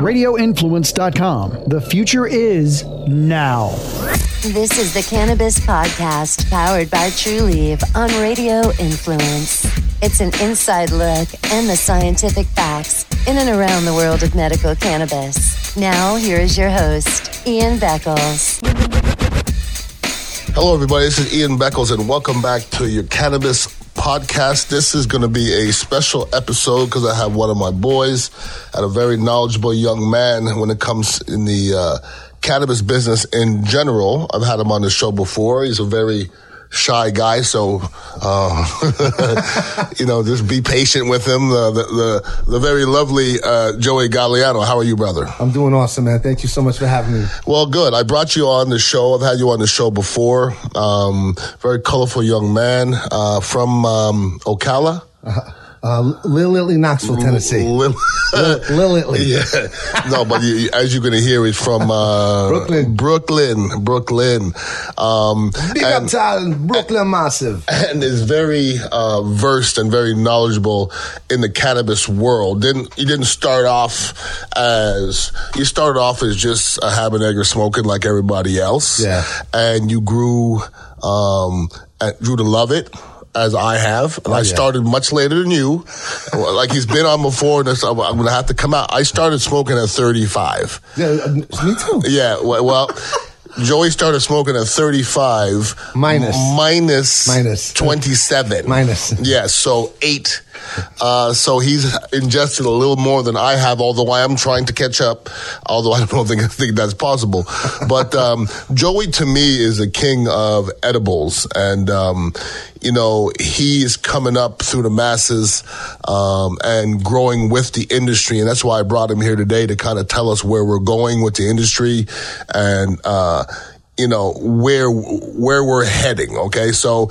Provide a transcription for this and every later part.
Radioinfluence.com. The future is now. This is the Cannabis Podcast powered by Trulieve on Radio Influence. It's an inside look and the scientific facts in and around the world of medical cannabis. Now, here is your host, Ian Beckles. Hello, everybody. This is Ian Beckles, and welcome back to your Cannabis Podcast. This is going to be a special episode because I have one of my boys and a very knowledgeable young man when it comes in the uh, cannabis business in general. I've had him on the show before. He's a very shy guy, so uh, you know, just be patient with him. Uh, the, the the very lovely uh, Joey Galeano. How are you, brother? I'm doing awesome, man. Thank you so much for having me. Well, good. I brought you on the show. I've had you on the show before. Um, very colorful young man uh, from um, Ocala. Uh, Lil Italy, Knoxville, Tennessee. Lil, Italy. yeah. No, but you, as you're going to hear, it from uh, Brooklyn. Brooklyn. Brooklyn. Um, Big up to Brooklyn Massive. and is very uh, versed and very knowledgeable in the cannabis world. Didn't you didn't start off as you started off as just a habanero smoking like everybody else. Yeah. And you grew um and grew to love it. As I have, and I yeah. started much later than you. like he's been on before, and I'm I'm gonna have to come out. I started smoking at 35. Yeah, uh, me too. Yeah, well, well Joey started smoking at 35. Minus. minus Minus. 27. Minus. Yeah, so eight. Uh, so he's ingested a little more than I have, although I am trying to catch up, although I don't think, I think that's possible. But um, Joey, to me, is a king of edibles. And, um, you know, he is coming up through the masses um, and growing with the industry. And that's why I brought him here today to kind of tell us where we're going with the industry and, uh, you know, where, where we're heading. Okay. So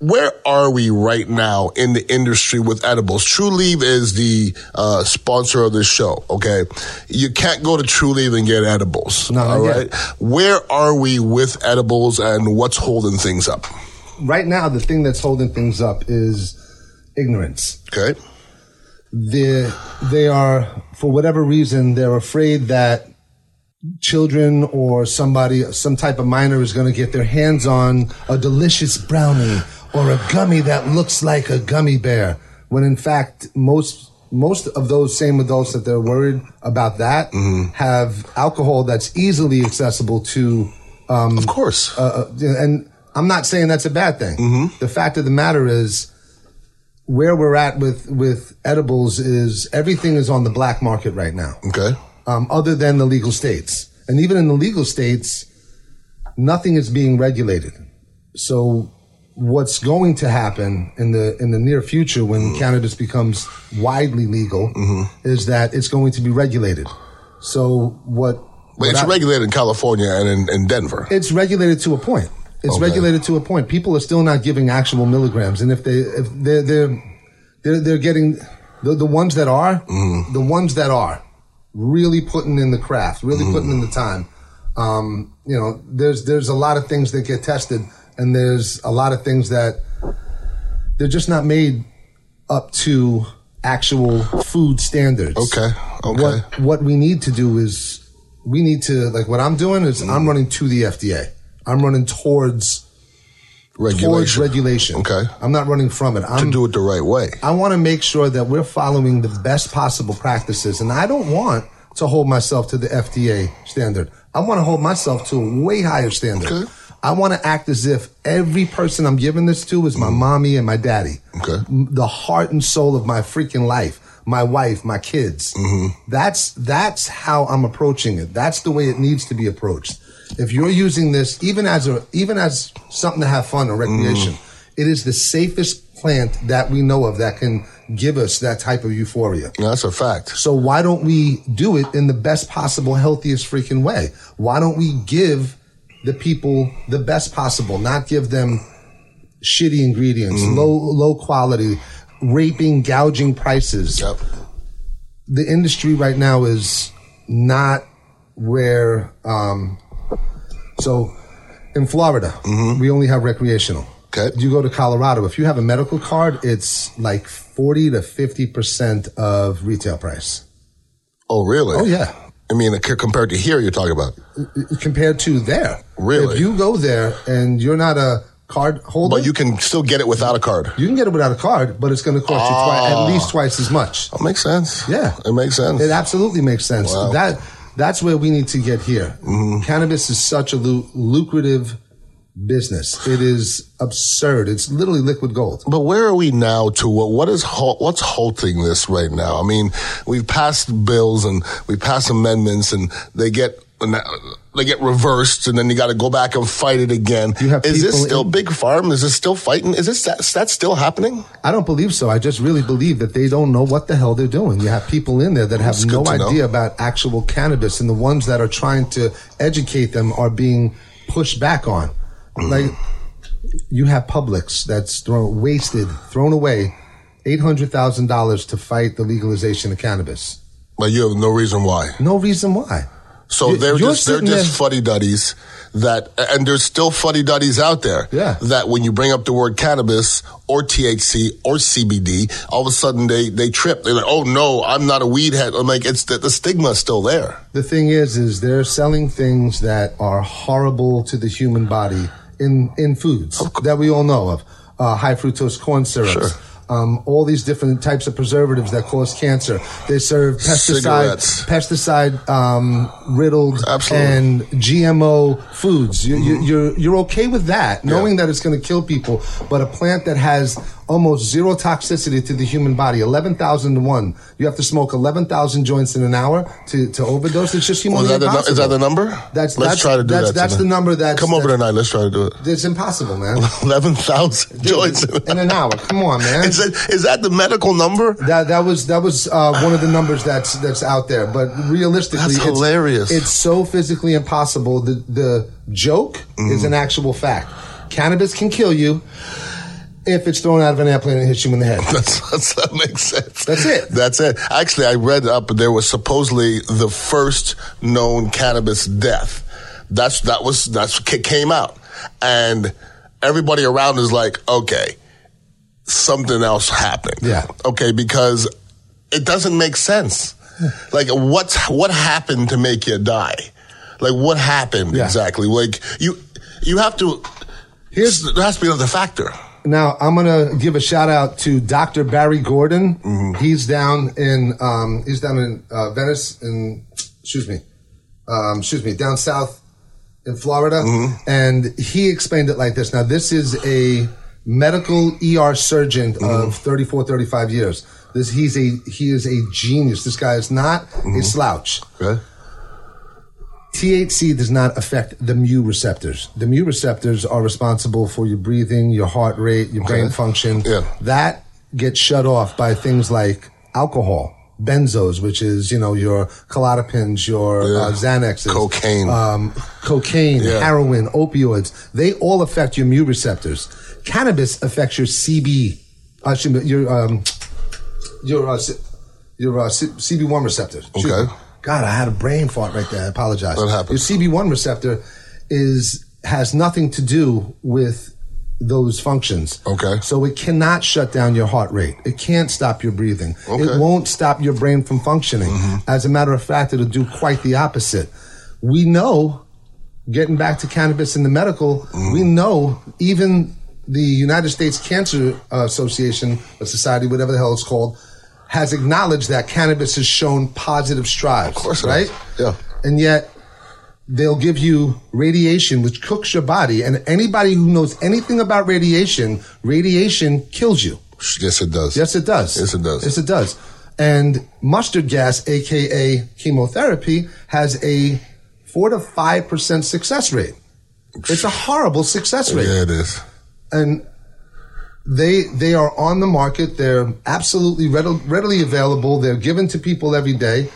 where are we right now in the industry with edibles? Trulieve is the uh, sponsor of this show. Okay, you can't go to Trulieve and get edibles. No, all right. Where are we with edibles, and what's holding things up? Right now, the thing that's holding things up is ignorance. Okay. They they are for whatever reason they're afraid that children or somebody some type of minor is going to get their hands on a delicious brownie or a gummy that looks like a gummy bear when in fact most most of those same adults that they're worried about that have alcohol that's easily accessible to Of course. uh, and I'm not saying that's a bad thing. The fact of the matter is, where we're at with with edibles is everything is on the black market right now, okay. um, other than the legal states, and even in the legal states, nothing is being regulated. So, what's going to happen in the in the near future when mm. cannabis becomes widely legal mm-hmm. is that it's going to be regulated. So, what? But what it's I- regulated in California and in, in Denver. it's regulated to a point. It's Okay. regulated to a point. People are still not giving actual milligrams, and if they if they're they're they're, they're getting the the ones that are mm-hmm. the ones that are really putting in the craft, really putting mm. in the time. Um, you know, there's there's a lot of things that get tested, and there's a lot of things that they're just not made up to actual food standards. Okay. Okay. What what we need to do is we need to like what I'm doing is Mm. I'm running to the FDA. I'm running towards towards regulation. regulation. Okay. I'm not running from it. I'm to do it the right way. I want to make sure that we're following the best possible practices, and I don't want to hold myself to the FDA standard. I want to hold myself to a way higher standard. Okay. I want to act as if every person I'm giving this to is my mommy and my daddy. Okay. The heart and soul of my freaking life. My wife, my kids. Mm-hmm. That's that's how I'm approaching it. That's the way it needs to be approached. If you're using this even as a even as something to have fun or recreation, Mm. it is the safest plant that we know of that can give us that type of euphoria. That's a fact. So why don't we do it in the best possible, healthiest freaking way? Why don't we give the people the best possible, not give them shitty ingredients, low low quality, raping, gouging prices. Yep. The industry right now is not where. Um, so, in Florida, we only have recreational. Okay. You go to Colorado, if you have a medical card, it's like forty to fifty percent of retail price. Oh, really? Oh yeah, I mean, compared to here, you're talking about. compared to there. Really? If you go there and you're not a card holder, But you can still get it without a card. you can get it without a card, but it's going to cost you twi- at least twice as much. That makes sense. Yeah, It makes sense. It absolutely makes sense. Wow. That that's where we need to get here. Mm-hmm. Cannabis is such a lu- lucrative business. It is absurd. It's literally liquid gold. But where are we now to what, what is, hal- what's halting this right now? I mean, we've passed bills and we passed amendments and they get, uh, they get reversed and then you got to go back and fight it again. You have is this still in- big farm? Is this still fighting? Is this, that, is that still happening? I don't believe so. I just really believe that they don't know what the hell they're doing. You have people in there that have no to know. idea about actual cannabis, and the ones that are trying to educate them are being pushed back on. Like you have Publix that's thrown wasted, thrown away, eight hundred thousand dollars to fight the legalization of cannabis. But you have no reason why. No reason why. So You- they're just they're just fuddy duddies that, and there's still fuddy duddies out there. Yeah. That when you bring up the word cannabis or THC or CBD, all of a sudden they they trip. They're like, oh no, I'm not a weed head. I'm like, it's the, the stigma is still there. The thing is, is they're selling things that are horrible to the human body in in foods that we all know of. Uh, high fructose corn syrups. Sure. Um, all these different types of preservatives that cause cancer. They serve pesticide, Cigarettes. pesticide um, riddled Absolutely. and GMO foods. You, you, you're you're okay with that, knowing that it's going to kill people. But a plant that has almost zero toxicity to the human body, eleven thousand to one. You have to smoke eleven thousand joints in an hour to, to overdose. It's just Well, humanly is, that the, impossible. is that the number? That's- let's that's- try to do that's- that. that's tonight. the number that's- come over that's- tonight. Let's try to do it. It's impossible, man. Eleven thousand joints. in an hour. Come on, man. Is that, is that the medical number? That that was that was uh, one of the numbers that's that's out there. But realistically, That's hilarious. It's so physically impossible. The the joke is Mm. an actual fact. Cannabis can kill you if it's thrown out of an airplane and hits you in the head. That's, that's, that makes sense. That's it. That's it. Actually, I read up there was supposedly the first known cannabis death. That's that was that's came out, and everybody around is like, okay, something else happened. Yeah. Okay, because it doesn't make sense. Like, what's what happened to make you die? Like, what happened Yeah. exactly? Like, you you have to. Here's- there has to be another factor. Now I'm gonna give a shout out to Dr. Barry Gordon. Mm-hmm. He's down in um, he's down in uh, Venice in excuse me um, excuse me down south in Florida, Mm-hmm. and he explained it like this. Now this is a medical ER surgeon Mm-hmm. of 34, 35 years. This he's a he is a genius. This guy is not Mm-hmm. a slouch. Okay. THC does not affect the mu receptors. The mu receptors are responsible for your breathing, your heart rate, your brain function. Yeah. That gets shut off by things like alcohol, benzos, which is, you know, your Klonopins, your uh, Xanaxes. Cocaine. Um, cocaine, Yeah. heroin, opioids. They all affect your mu receptors. Cannabis affects your CB, uh, your, um, your, uh, your uh, C- CB1 receptors. Okay. God, I had a brain fart right there. I apologize. That happens. Your CB1 receptor is has nothing to do with those functions. Okay. So it cannot shut down your heart rate. It can't stop your breathing. Okay. Mm-hmm. It won't stop your brain from functioning. As a matter of fact, it'll do quite the opposite. We know, getting back to cannabis in the medical, Mm-hmm. we know even the United States Cancer Association, or society, whatever the hell it's called, has acknowledged that cannabis has shown positive strides. Of course it right? Yeah. And yet, they'll give you radiation, which cooks your body. And anybody who knows anything about radiation, radiation kills you. Yes, it does. Yes, it does. Yes, it does. Yes, it does. And mustard gas, aka chemotherapy, has a four to five percent success rate. It's a horrible success rate Yeah, it is. and they they are on the market. They're absolutely readily, readily available. They're given to people every day,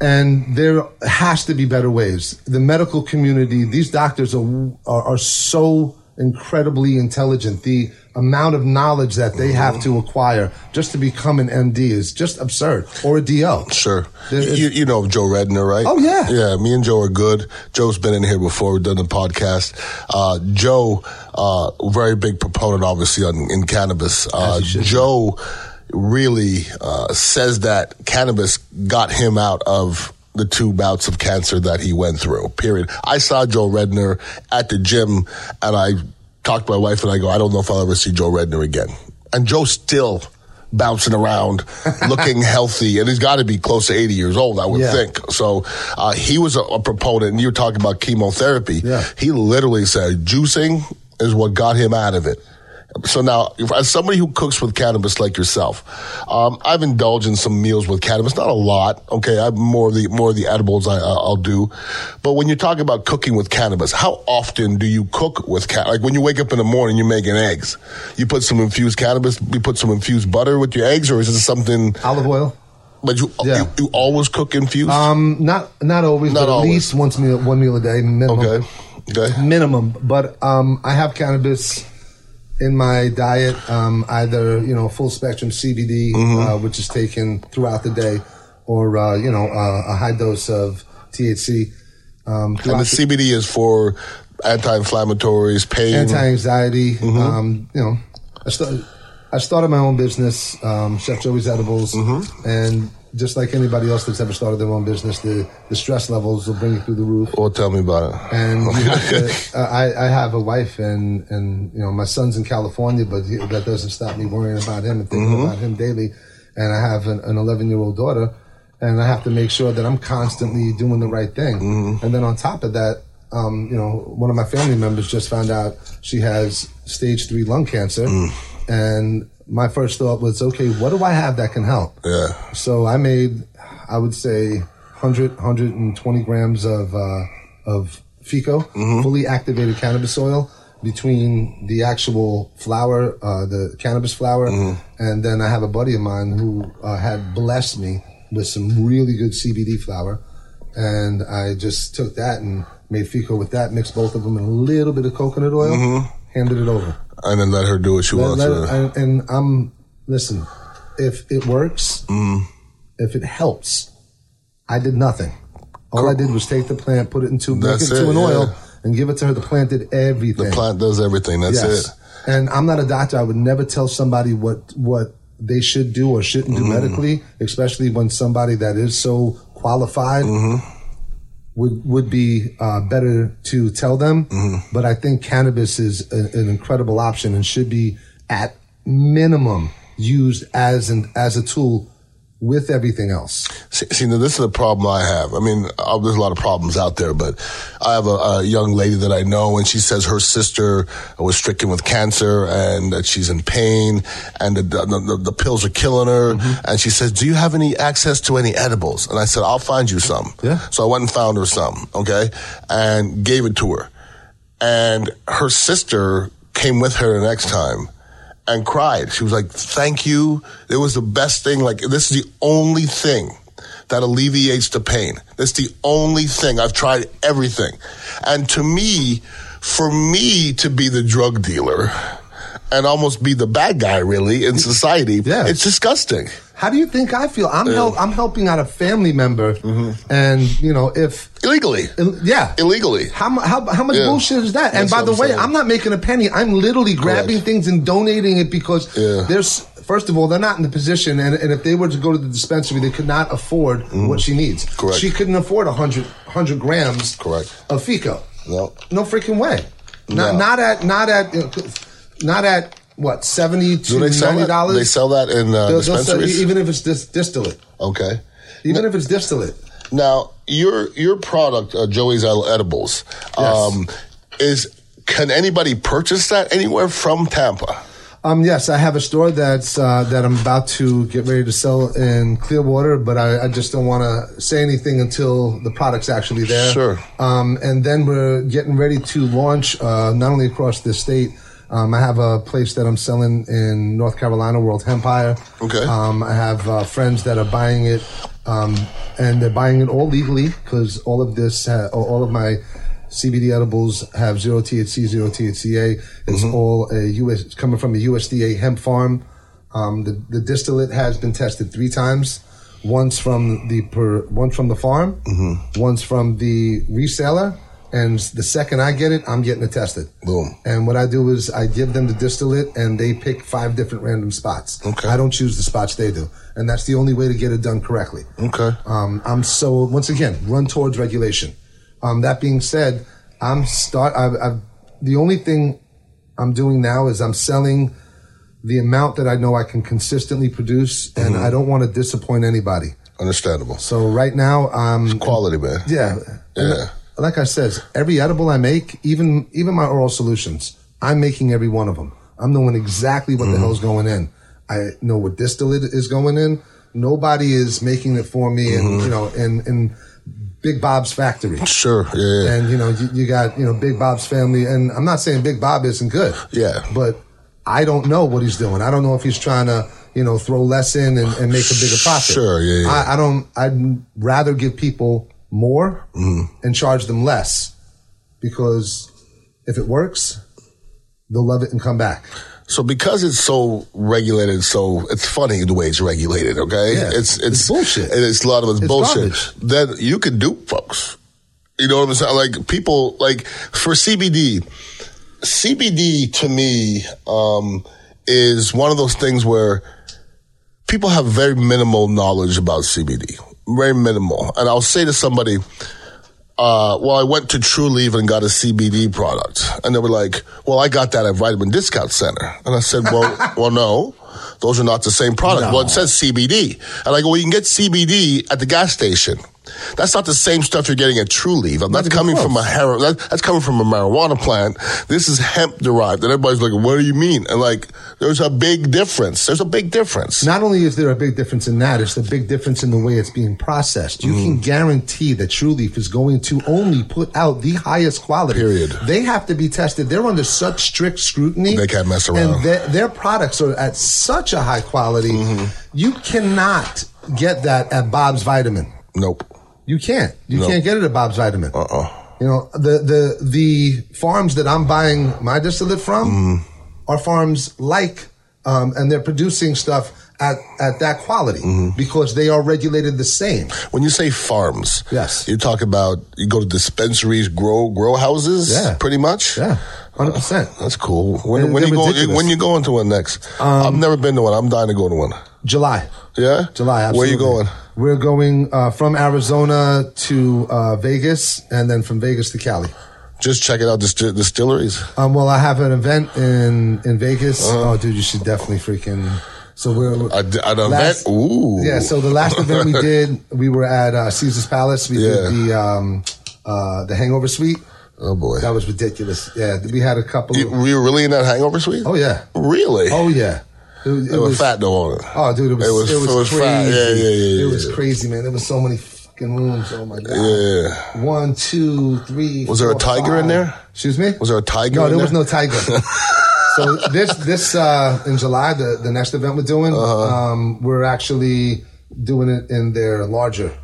and there has to be better ways. The medical community, these doctors are are, are so incredibly intelligent. The amount of knowledge that they have to acquire just to become an MD is just absurd, or a DO. Sure. You, you know Joe Redner, right? Oh, yeah. Yeah, me and Joe are good. Joe's been in here before. We've done the podcast. Uh, Joe, uh, very big proponent, obviously, on, in cannabis. Uh, Joe really uh, says that cannabis got him out of the two bouts of cancer that he went through. Period. I saw Joe Redner at the gym, and I talked to my wife, and I go, I don't know if I'll ever see Joe Redner again. And Joe's still bouncing around, looking healthy, and he's got to be close to 80 years old, I would Yeah. think. So uh, he was a, a proponent, and you were talking about chemotherapy. Yeah. He literally said juicing is what got him out of it. So now, if, as somebody who cooks with cannabis like yourself, um, I've indulged in some meals with cannabis, not a lot. Okay, I'm more of the more of the edibles I, I'll do. But when you talk about cooking with cannabis, how often do you cook with cat? Like when you wake up in the morning, you're making eggs. You put some infused cannabis. You put some infused butter with your eggs, or is it something? Olive oil. But you Yeah. you, you always cook infused. Um, not not always, Not but at least once meal, one meal a day minimum. okay, okay. minimum. But um, I have cannabis in my diet, um, either you know full spectrum CBD, Mm-hmm. uh, which is taken throughout the day, or uh, you know uh, a high dose of THC. Um, And the CBD is for anti-inflammatories, pain. anti-anxiety. Mm-hmm. Um, you know, I started, I started my own business, um, Chef Joey's Edibles, Mm-hmm. and just like anybody else that's ever started their own business, the the stress levels will bring you through the roof. well, tell me about it. and to, uh, I, I have a wife and and you know my son's in California, but he, that doesn't stop me worrying about him and thinking about him daily. And I have an, an 11 year old daughter, and I have to make sure that I'm constantly doing the right thing. And then on top of that, um, you know, one of my family members just found out she has stage three lung cancer, and my first thought was, okay, what do I have that can help? Yeah. So I made, I would say, 100, 120 grams of uh, of FECO, fully activated cannabis oil, between the actual flower, uh, the cannabis flower, and then I have a buddy of mine who uh, had blessed me with some really good CBD flower, and I just took that and made FECO with that, mixed both of them in a little bit of coconut oil, handed it over. And then let her do what she wants. let it- it. and, I'm listen. If it works, Mm. if it helps, I did nothing. All I did was take the plant, put it into make it into an oil, and give it to her. The plant did everything. The plant does everything. That's yes. it. And I'm not a doctor. I would never tell somebody what what they should do or shouldn't Mm-hmm. do medically, especially when somebody that is so qualified Mm-hmm. Would would be uh, better to tell them. Mm-hmm. But I think cannabis is a, an incredible option and should be at minimum used as an as a tool with everything else. See, see, now this is the problem I have. I mean, uh, there's a lot of problems out there, but I have a, a young lady that I know, and she says her sister was stricken with cancer and that she's in pain, and the the, the, the pills are killing her. Mm-hmm. And she says, "Do you have any access to any edibles?" And I said, "I'll find you some." Yeah. So I went and found her some, okay, and gave it to her. And her sister came with her the next time and cried. She was like, Thank you. It was the best thing. Like, this is the only thing that alleviates the pain. That's the only thing. I've tried everything. And to me, for me to be the drug dealer and almost be the bad guy, really, in society, Yeah. it's disgusting. How do you think I feel? I'm help, I'm helping out a family member, Mm-hmm. and you know if Illegally. Ill- yeah. Illegally. How, how, how much Yeah. bullshit is that? and That's by the I'm way, saying. I'm not making a penny. I'm literally grabbing Correct. things and donating it because Yeah. there's, first of all, they're not in the position, and, and if they were to go to the dispensary, they could not afford what she needs. Correct. She couldn't afford 100, 100 grams Correct. of FECO. No. No freaking way. Not, No. not at, not at, you know, not at, what, 70 to they sell $90? that? They sell that in uh, They'll- they'll sell- dispensaries? even if it's dis- distillate. okay. Even if it's distillate. Now, your your product, uh, Joey's Edibles, um, is can anybody purchase that anywhere from Tampa? Um, yes, I have a store that's uh, that I'm about to get ready to sell in Clearwater, but I, I just don't want to say anything until the product's actually there. Sure. Um, and then we're getting ready to launch uh, not only across the state. Um, I have a place that I'm selling in North Carolina, World Empire. Okay. Um, I have uh, friends that are buying it, um, and they're buying it all legally because all of this, uh, all of my CBD edibles have zero THC, zero THCA. It's all a US, it's coming from a USDA hemp farm. Um, the, the distillate has been tested three times. Once from the per, once from the farm, once from the reseller, And the second I get it, I'm getting it tested. Boom. And what I do is I give them the distillate and they pick five different random spots. Okay. I don't choose the spots they do. And that's the only way to get it done correctly. Okay. Um, I'm so, once again, run towards regulation. Um, that being said, I'm start, I've, I've, the only thing I'm doing now is I'm selling the amount that I know I can consistently produce and I don't want to disappoint anybody. Understandable. So right now, um, Quality, man. yeah. Yeah. Like I says, every edible I make, even even my oral solutions, I'm making every one of them. I'm knowing exactly what Mm-hmm. the hell's going in. I know what distillate is going in. Nobody is making it for me, Mm-hmm. and you know, in in Big Bob's factory. Sure. Yeah. yeah. And you know, you, you got you know Big Bob's family, and I'm not saying Big Bob isn't good. Yeah. But I don't know what he's doing. I don't know if he's trying to you know throw less in and, and make a bigger profit. Sure, yeah, yeah. I, I don't. I'd rather give people more Mm-hmm. and charge them less because if it works, they'll love it and come back. So because it's so regulated, so it's funny the way it's regulated. Okay, Yeah. it's, it's It's bullshit. and It's a lot of it's, It's bullshit. garbage. Then you can dupe folks. You know what I'm saying? Like people like for CBD. CBD to me um, is one of those things where people have very minimal knowledge about CBD, very minimal. And I'll say to somebody, uh, well, I went to Trulieve and got a CBD product. And they were like, well, I got that at Vitamin Discount Center. And I said, well, well, no, those are not the same product. Well, it says CBD. And I go, well, you can get CBD at the gas station. That's not the same stuff you're getting at Trulieve. That's even coming from a heroin. That, that's coming from a marijuana plant. This is hemp derived. And everybody's like, what do you mean? And like, there's a big difference. There's a big difference. Not only is there a big difference in that, it's the big difference in the way it's being processed. You Mm. can guarantee that True Leaf is going to only put out the highest quality. Period. They have to be tested. They're under such strict scrutiny. They can't mess around. And their, their products are at such a high quality. Mm-hmm. You cannot get that at Bob's Vitamin. nope. You can't. You No. can't get it at Bob's Vitamin. Uh-uh. You know, the, the, the farms that I'm buying my distillate from Mm-hmm. are farms like, um, and they're producing stuff at, at that quality Mm-hmm. because they are regulated the same. When you say farms, Yes. you talk about you go to dispensaries, grow grow houses, Yeah. pretty much. Yeah, 100%. That's cool. When, when you go. Um, when you going to one next? I've never been to one. I'm dying to go to one. July. Yeah, July, Where absolutely. you going? We're going uh, from Arizona to uh, Vegas and then from Vegas to Cali. Just check it out the distilleries. Um, well, I have an event in in Vegas. Uh-huh. Oh, dude, you should definitely freaking. So we're an event. Last- Ooh. Yeah, so the last event we did, we were at uh, Caesar's Palace. We Yeah. did the um, uh, the Hangover Suite. Oh boy. That was ridiculous. Yeah, we had a couple. You, Of, were you really in that hangover suite? oh yeah, Really? oh yeah. It, was- it They were was fat though on it. Oh, dude, it was It was- it was, it was crazy. fat. Yeah, yeah, yeah, It was crazy, man. There was so many fucking rooms. Oh my god. Yeah. One, two, three. Was there a four, tiger in there? Excuse me. Was there a tiger No, in there there? was no tiger. so this this uh, in July, the the next event we're doing, Uh-huh. um, we're actually doing it in their larger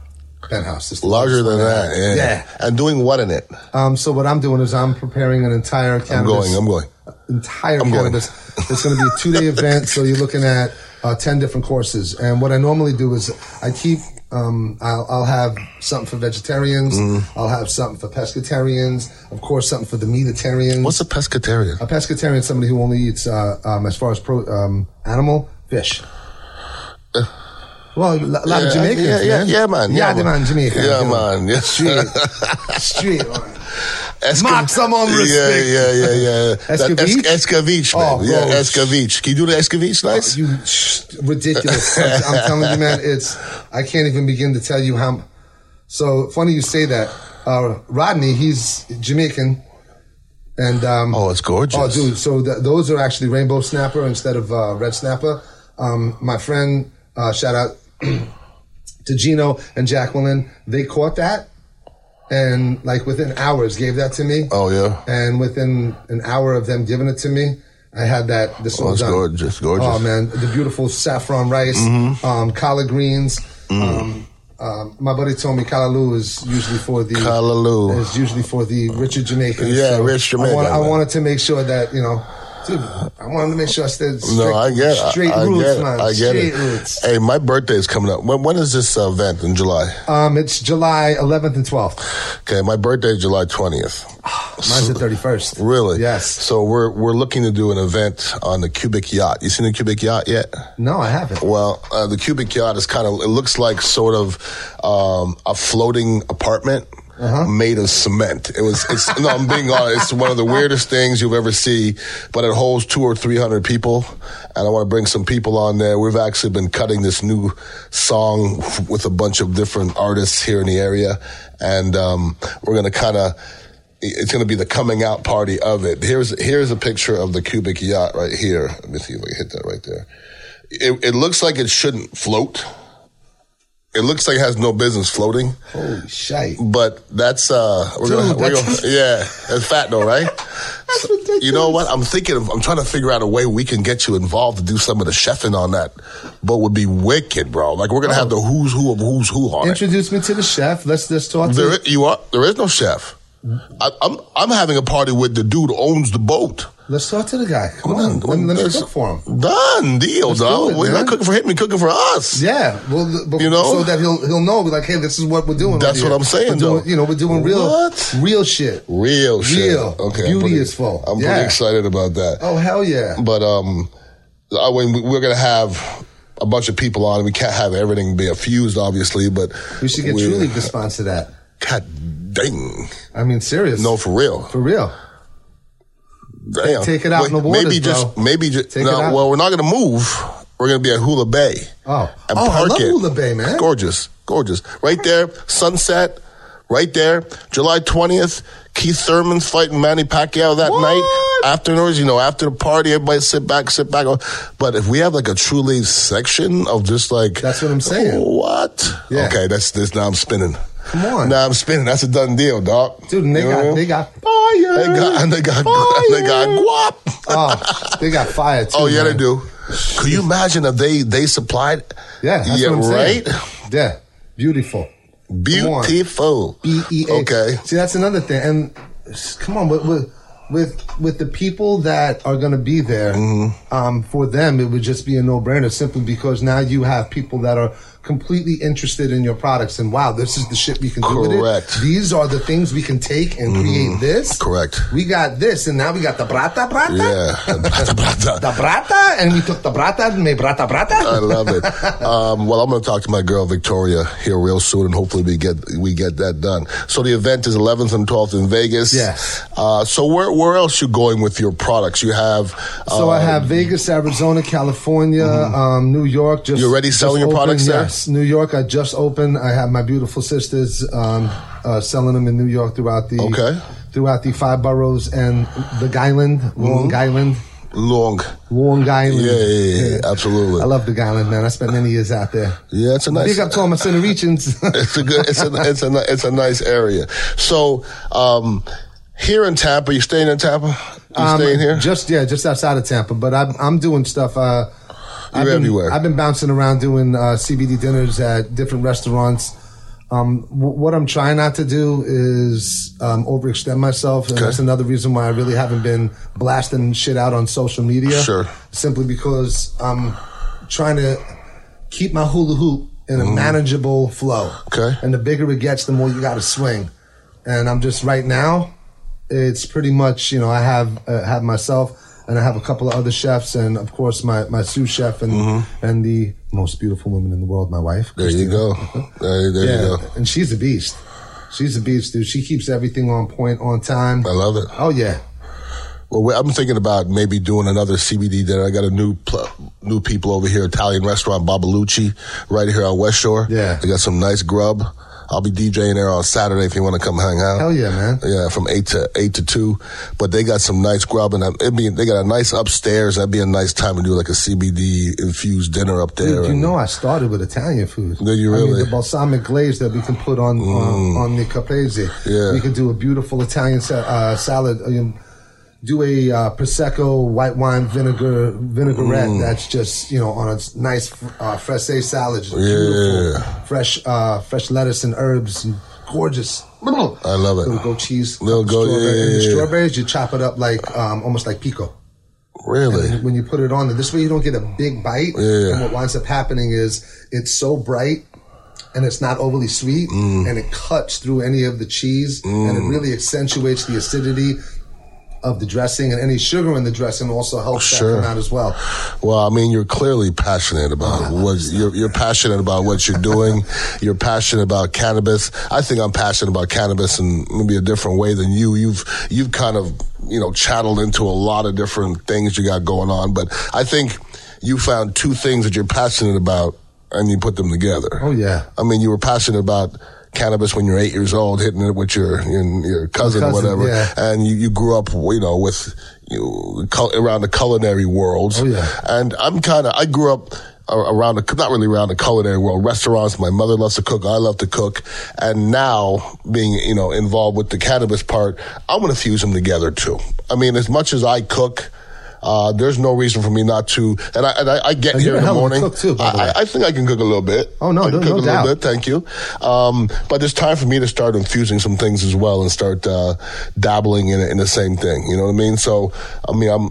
penthouse. Larger than that. Yeah. Yeah. And doing what in it? Um, so what I'm doing is I'm preparing an entire canvas. I'm going. I'm going. Entire I'm Going. It's going to be a two day event. So you're looking at uh, ten different courses. And what I normally do is I keep. Um, I'll, I'll have something for vegetarians. Mm-hmm. I'll have something for pescatarians. Of course, something for the meatitarians. What's a pescatarian? A pescatarian is somebody who only eats, uh, um, as far as pro, um, animal, fish. Well, a lot Yeah, of Jamaicans, yeah, yeah, man. yeah, man, yeah, Yeah, man. man, Jamaican. Yeah, man, yeah. Street. Street. Esca- Mark someone Yeah, respect. yeah, yeah, yeah. That Escovitch? es- man. Oh, yeah, bro. Escovitch. Can you do the Escovitch nice? You sh- ridiculous. I'm, I'm telling you, man. It's I can't even begin to tell you how. So funny you say that. Uh, Rodney, he's Jamaican, and um, oh, it's gorgeous. Oh, dude. So th- those are actually rainbow snapper instead of uh, red snapper. Um, my friend, uh, shout out to Gino and Jacqueline. They caught that, and like within hours gave that to me. Oh, yeah. And within an hour of them giving it to me, I had that. This Oh, one it's done. gorgeous, gorgeous. Oh man, the beautiful saffron rice, Mm-hmm. um, collard greens. Mm. Um, um, my buddy told me callaloo is usually for the Callaloo. is usually for the richer Jamaicans. Yeah, rich I, want, Jamaican, I wanted to make sure that you know Dude, I wanted to make sure I stayed straight, No, I get it. straight I, I roots, get it. man. I get straight it. roots. Hey, my birthday is coming up. When, when is this uh, event in July? Um, it's July 11th and 12th. Okay, my birthday is July 20th. Mine's the 31st. Really? Yes. So we're we're looking to do an event on the Cubic Yacht. You seen the Cubic Yacht yet? No, I haven't. Well, uh, the Cubic Yacht is kind of, it looks like sort of um, a floating apartment. Uh-huh. Made of cement. It was. It's no. I'm being honest. It's one of the weirdest things you've ever see, but it holds two or three hundred people, and I want to bring some people on there. We've actually been cutting this new song with a bunch of different artists here in the area, and um, we're going to kind of it's going to be the coming out party of it. Here's here's a picture of the cubic yacht right here. Let me see if I can hit that right there. It, it looks like it shouldn't float. It looks like it has no business floating, Holy shite. but that's uh, we're Dude, gonna, we're gonna yeah, that's fat though, right? That's ridiculous. You know what? I'm thinking of, I'm trying to figure out a way we can get you involved to do some of the chefing on that But would be wicked, bro. Like we're gonna have the who's who of who's who on it. Introduce me to the chef. Let's just talk to There, i- you are. There is no chef. I, I'm I'm having a party with the dude who owns the boat. Let's talk to the guy. Come on. Let, me cook for him. Done deal, Let's dog. do We're not cooking for him. We're cooking for us. Yeah, well, but You know? so that he'll he'll know, like, hey, this is what we're doing. That's what. I'm saying, doing, though. You know, we're doing real, What? real shit. Real shit. Real. Okay. Beauty pretty- is full. I'm Yeah. pretty excited about that. Oh hell yeah! But um, I mean, we- we're gonna have a bunch of people on. We can't have everything be fused, obviously, but We should get we're- to sponsor that. God dang. I mean, serious. No, for real. for real. Damn. take it out in the waters, Maybe just, bro. maybe just, Take it no, well, we're not gonna move. We're gonna be at Hula Bay. Oh. And Oh, I park love it. Hula Bay, man. Gorgeous, gorgeous. Right there, sunset. Right there, July twentieth. Keith Thurman's fighting Manny Pacquiao that What? night. Afterwards, you know, after the party, everybody sit back, sit back. But if we have like a True Leaf section of just like That's what I'm saying. What? Yeah. Okay, that's this. Now I'm spinning. Come on. Now I'm spinning. That's a done deal, dog. Dude, and they You got know? they got fire. They got, and they got, and they got guap. oh, they got fire too. Oh yeah, man. they do. Could you imagine if they they supplied? Yeah, that's yeah, what I'm saying. right. Yeah, beautiful. Beautiful. B E A. Okay. See, that's another thing. And come on, with with with, with the people that are going to be there, Mm-hmm. um, for them it would just be a no brainer simply because now you have people that are completely interested in your products and wow, this is the shit we can do with Correct. Mm-hmm. it. These are the things we can take and create this. Correct. We got this, and now we got the brata brata. Yeah. Brata, brata. The brata, and we took the brata and made brata brata. I love it. Um, well, I'm going to talk to my girl Victoria here real soon, and hopefully we get we get that done. So the event is 11th and 12th in Vegas. Yes. Uh, so where where else you going with your products? You have. So I uh, have Vegas, Arizona, California, um, New York. Just You're already selling your opened, products there? Yes, New York. I just opened. I have my beautiful sisters um, uh, selling them in New York throughout the Okay. throughout the five boroughs and the Island, Long Island, long. Long Island. Yeah, yeah, yeah, absolutely. I love the Island, man. I spent many years out there. Yeah, it's a nice. Big up to all my Centericians. it's a good. It's a it's a it's a nice area. So um, here in Tampa, you staying in Tampa? You Um, staying here? Just yeah, just outside of Tampa. But I'm I'm doing stuff. Uh, I've been, everywhere. I've been bouncing around doing uh, CBD dinners at different restaurants. Um, w- what I'm trying not to do is um, overextend myself, and Okay. that's another reason why I really haven't been blasting shit out on social media. Sure. Simply because I'm trying to keep my hula hoop in a manageable flow. Okay. And the bigger it gets, the more you got to swing. And I'm just right now, it's pretty much you know I have uh, have myself and I have a couple of other chefs and of course my my sous chef and and the most beautiful woman in the world, my wife. Mm-hmm. there you go. There, there Yeah, you go. and she's a beast. She's a beast, dude. She keeps everything on point, on time. I love it. Oh yeah, Well, I'm thinking about maybe doing another CBD dinner. I got a new pl- new people over here, Italian restaurant Babalucci, right here on West Shore. Yeah. they got some nice grub. I'll be DJing there on Saturday if you want to come hang out. hell yeah, man. Yeah, from eight to eight to two, but they got some nice grub and it'd be they got a nice upstairs. That'd be a nice time to do like a CBD infused dinner up there. Dude, you know I started with Italian food. Did you I mean, really? Mm. the balsamic glaze that we can put on on, on the caprese. Yeah. We could do a beautiful Italian sa- uh, salad. know, do a uh, prosecco white wine vinegar vinaigrette Mm. that's just you know on a nice uh, fraise salad. Just Yeah. Beautiful, fresh uh, fresh lettuce and herbs, and gorgeous. I love it. Little goat cheese, Little goat- yeah, and the yeah, yeah. strawberries you chop it up like um, almost like pico. Really? And when you put it on, this way you don't get a big bite. Yeah. And what winds up happening is it's so bright and it's not overly sweet Mm. and it cuts through any of the cheese and it really accentuates the acidity of the dressing and any sugar in the dressing also helps Sure. that come out as well. Well, I mean, you're clearly passionate about what you're, you're passionate about what you're doing. You're passionate about cannabis. I think I'm passionate about cannabis in maybe a different way than you. You've you've kind of you know channeled into a lot of different things you got going on, but I think you found two things that you're passionate about and you put them together. Oh, yeah. I mean, you were passionate about cannabis when you're eight years old, hitting it with your your, your cousin, or whatever, yeah. and you, you grew up, you know, with you around the culinary world. Oh, yeah. And I'm kind of I grew up around the not really around the culinary world, restaurants. My mother loves to cook, I love to cook, and now being you know involved with the cannabis part, I'm going to fuse them together too. I mean, as much as I cook. Uh, there's no reason for me not to, and I, and I, I get And here in the hell of a morning. too, the I. I think I can cook a little bit. Oh, no, I can no- cook no a little doubt. bit. Thank you. Um, but it's time for me to start infusing some things as well and start uh, dabbling in it in the same thing. You know what I mean? So, I mean, I'm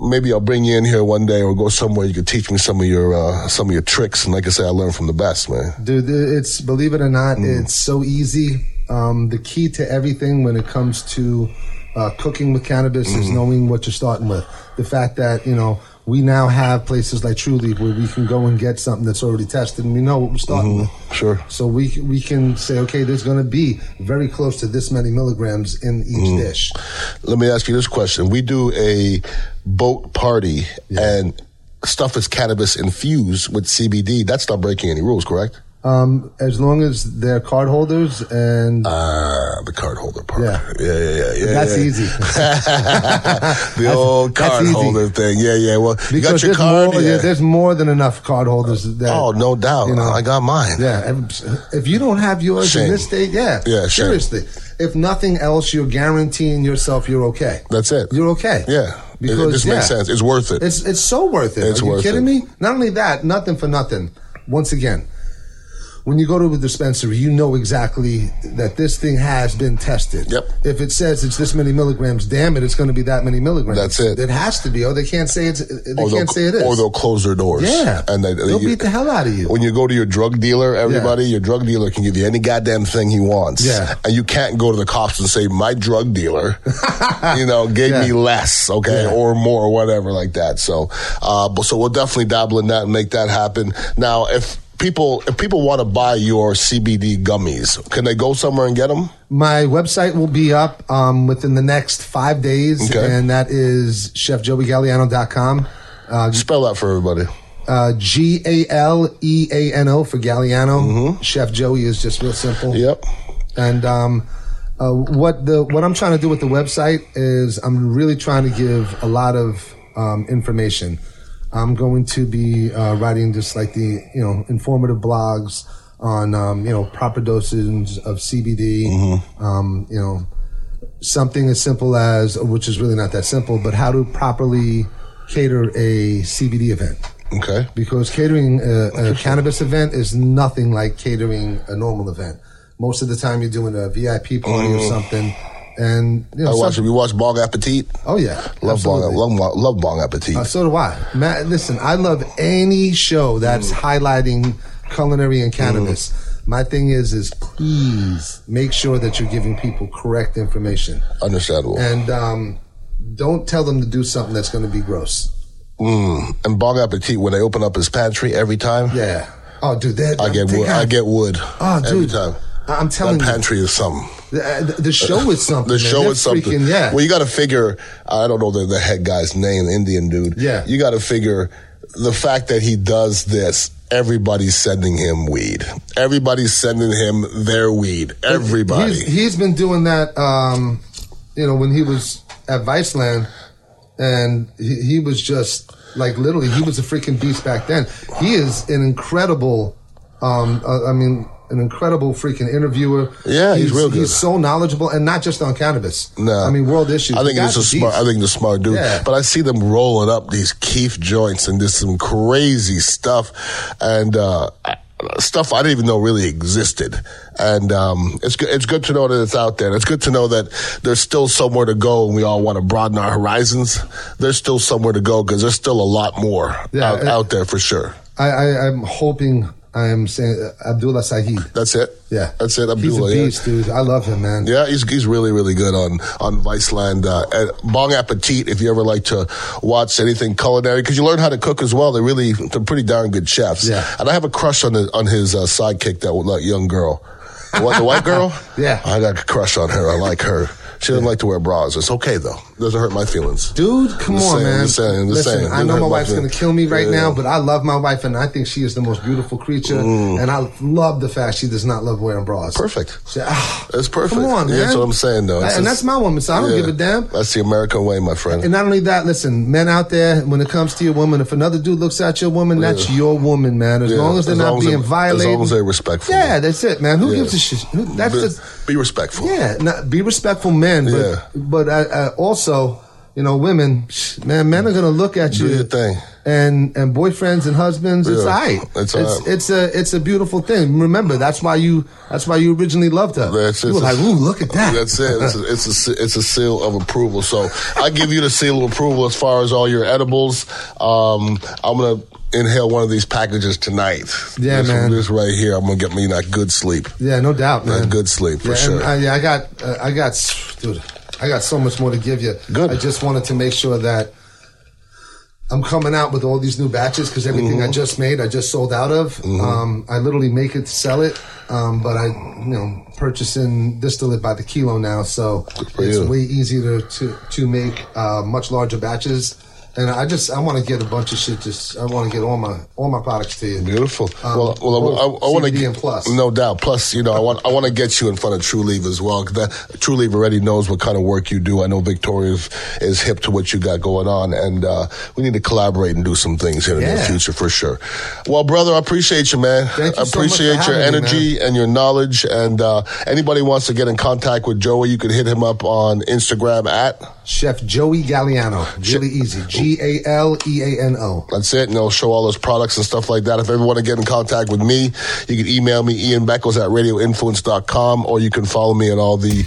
maybe I'll bring you in here one day or go somewhere you could teach me some of your uh, some of your tricks. And like I say, I learn from the best, man. Dude, it's believe it or not, Mm. it's so easy. Um, the key to everything when it comes to uh, cooking with cannabis Mm-hmm. is knowing what you're starting with. The fact that you know we now have places like True Leaf where we can go and get something that's already tested, and we know what we're starting with. Sure. So we we can say, okay, there's going to be very close to this many milligrams in each Mm-hmm. dish. Let me ask you this question: We do a boat party and stuff is cannabis infused with CBD. That's not breaking any rules, correct? Um, as long as they're card holders and Ah, the card holder part. Yeah. yeah, yeah, yeah. yeah that's yeah. easy. the old that's card holder thing. Yeah, yeah. Well, you got because your card. more, yeah. yeah, there's more than enough card holders. That, oh, no doubt. you know. I got mine. Yeah, if, you don't have yours Shame. in this state, yeah, Yeah, shame. seriously. If nothing else, you're guaranteeing yourself you're okay. That's it. You're okay. Yeah. Because it, just yeah, makes sense. It's worth it. It's it's so worth it. It's Are you kidding it. me? Not only that, nothing for nothing. Once again, when you go to a dispensary, you know exactly that this thing has been tested. Yep. If it says it's this many milligrams, damn it, it's going to be that many milligrams. That's it. It has to be, or they can't say it's. They or can't say it is. Or they'll close their doors. Yeah. And they, They'll you- beat the hell out of you. When you go to your drug dealer, everybody, your drug dealer can give you any goddamn thing he wants. Yeah. And you can't go to the cops and say, my drug dealer, you know, gave Yeah. me less, okay, Yeah. or more, or whatever like that. So, uh, but so we'll definitely dabble in that and make that happen. Now, if people, if people want to buy your CBD gummies, can they go somewhere and get them? My website will be up um, within the next five days, Okay. and that is chefjoeygaleano.com. Uh, Spell that for everybody. uh, G A L E A N O for Galeano. Chef Joey is just real simple. Mm-hmm. Yep. And um, uh, what the what I'm trying to do with the website is I'm really trying to give a lot of um, information. I'm going to be uh, writing just like the you know informative blogs on um, you know proper doses of CBD. Mm-hmm. Um, you know something as simple as which is really not that simple, but how to properly cater a CBD event Okay. because catering a, a cannabis event is nothing like catering a normal event. Most of the time, you're doing a VIP party or something, and you know, Mm. I watch, some- we watch Bong Appetit. oh yeah, Love Bong, absolutely. love, love Bong Appetit. Uh, so do I. Matt, listen, I love any show that's Mm. highlighting culinary and cannabis. My thing is, is please make sure that you're giving people correct information, Understandable. and um, don't tell them to do something that's going to be gross. Mm. And Bong Appetit, when they open up his pantry every time, Yeah. Oh, dude, that I get wood. I get wood Oh, every dude, time. I'm telling that you. pantry is something. The, the show is something. The man. show They're is something. Freaking, yeah. Well, you got to figure. I don't know the, the head guy's name, the Indian dude. Yeah. You got to figure the fact that he does this. Everybody's sending him weed. Everybody's sending him their weed. Everybody. He's, he's been doing that. Um, you know, when he was at Viceland, and he, he was just like literally, he was a freaking beast back then. He is an incredible. Um, uh, I mean. An incredible freaking interviewer. Yeah, he's real good. He's so knowledgeable, and not just on cannabis. No, I mean world issues. I think The he's a smart. I think he's a smart dude. Yeah. But I see them rolling up these kief joints and just some crazy stuff. And uh, stuff I didn't even know really existed. And um, it's good. It's good to know that it's out there. And it's good to know that there's still somewhere to go, and we all want to broaden our horizons. There's still somewhere to go because there's still a lot more Yeah, out, out there for sure. I, I, I'm hoping I am saying uh, Abdullah Saeed. That's it. Yeah, that's it. He's a Abdullah, yeah. dude. I love him, man. Yeah, he's he's really really good on on Viceland. Uh, and bon appetit if you ever like to watch anything culinary because you learn how to cook as well. They're really they're pretty darn good chefs. Yeah. and I have a crush on the, on his uh, sidekick that that young girl, the, white- the white girl. Yeah. I got a crush on her. I like her. She doesn't like to wear bras. It's okay though. Doesn't hurt my feelings. Dude, come on, saying, man. just saying, just Listen, saying. I know my wife's going to kill me right Yeah. now, but I love my wife, and I think she is the most beautiful creature. And I love the fact she does not love wearing bras. Perfect. She- ah, That's perfect. Come on, man. Yeah, that's what I'm saying, though. It's and just- that's my woman, so I don't Yeah. give a damn. That's the American way, my friend. And not only that, listen, men out there, when it comes to your woman, if another dude looks at your woman, that's your woman, man. As long as they're as not being they- as violated. long as they're respectful. Yeah, that's it, man. Who gives a shit? That's be, just be respectful. yeah. Not, be respectful, men. But Yeah. but uh, uh, also, you know, women, man, men are gonna look at you. Do you. your thing. And and boyfriends and husbands, it's Yeah, all right. it's It's all right. it's a it's a beautiful thing. Remember, that's why you that's why you originally loved her. That's you it's were like, ooh, look at that. That's it. It's a, it's a it's a seal of approval. So I give you the seal of approval as far as all your edibles. Um, I'm gonna inhale one of these packages tonight. Yeah, this, man. This right here, I'm gonna get me that good sleep. Yeah, no doubt, man. That good sleep for yeah, sure. I, yeah, I got, uh, I got, dude, I got so much more to give you. Good. I just wanted to make sure that I'm coming out with all these new batches because everything Mm-hmm. I just made, I just sold out of. Um, I literally make it sell it, um, but I, you know, purchasing distillate by the kilo now, so it's you. way easier to to, to make uh, much larger batches. And I just, I want to get a bunch of shit. Just, I want to get all my all my products to you. Beautiful. Um, well, well, I, I, want to and Plus. No doubt. Plus, you know, I want I want to get you in front of Trulieve as well. 'cause that Trulieve already knows what kind of work you do. I know Victoria is, hip to what you got going on, and uh, we need to collaborate and do some things here in the future for sure. Well, brother, I appreciate you, man. Thank you I so appreciate your having me, energy and your knowledge. And uh, anybody wants to get in contact with Joey, you can hit him up on Instagram at. Chef Joey Galeano. Really easy. G A L E A N O. That's it. And they'll show all those products and stuff like that. If ever want to get in contact with me, you can email me, Ian Beckles at radioinfluence.com, or you can follow me on all the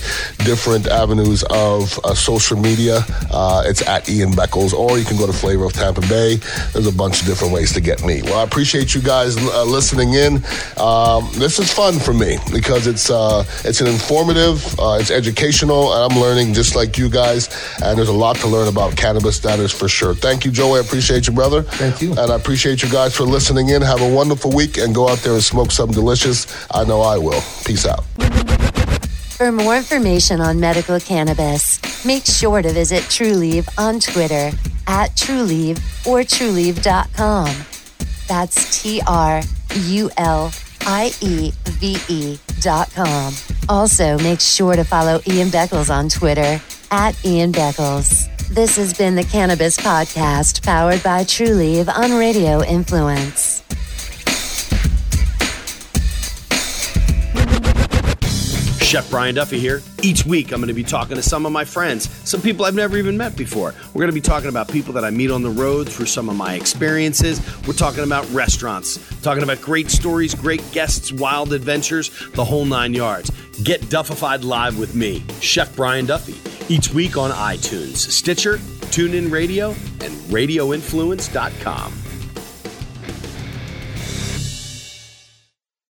different avenues of uh, social media. Uh, it's at Ian Beckles, or you can go to Flavor of Tampa Bay. There's a bunch of different ways to get me. Well, I appreciate you guys uh, listening in. Um, this is fun for me because it's uh, it's an informative, uh, it's educational, and I'm learning just like you guys. And there's a lot to learn about cannabis, that is for sure. Thank you, Joey. I appreciate you, brother. Thank you. And I appreciate you guys for listening in. Have a wonderful week and go out there and smoke something delicious. I know I will. Peace out. For more information on medical cannabis, make sure to visit Trulieve on Twitter at Trulieve or Trulieve.com. That's T R U L I E V E dot com. Also, make sure to follow Ian Beckles on Twitter at Ian Beckles. This has been the Cannabis Podcast powered by Trulieve on Radio Influence. Chef Brian Duffy here. Each week, I'm going to be talking to some of my friends, some people I've never even met before. We're going to be talking about people that I meet on the road through some of my experiences. We're talking about restaurants, talking about great stories, great guests, wild adventures, the whole nine yards. Get Duffified live with me, Chef Brian Duffy, each week on iTunes, Stitcher, TuneIn Radio, and RadioInfluence.com.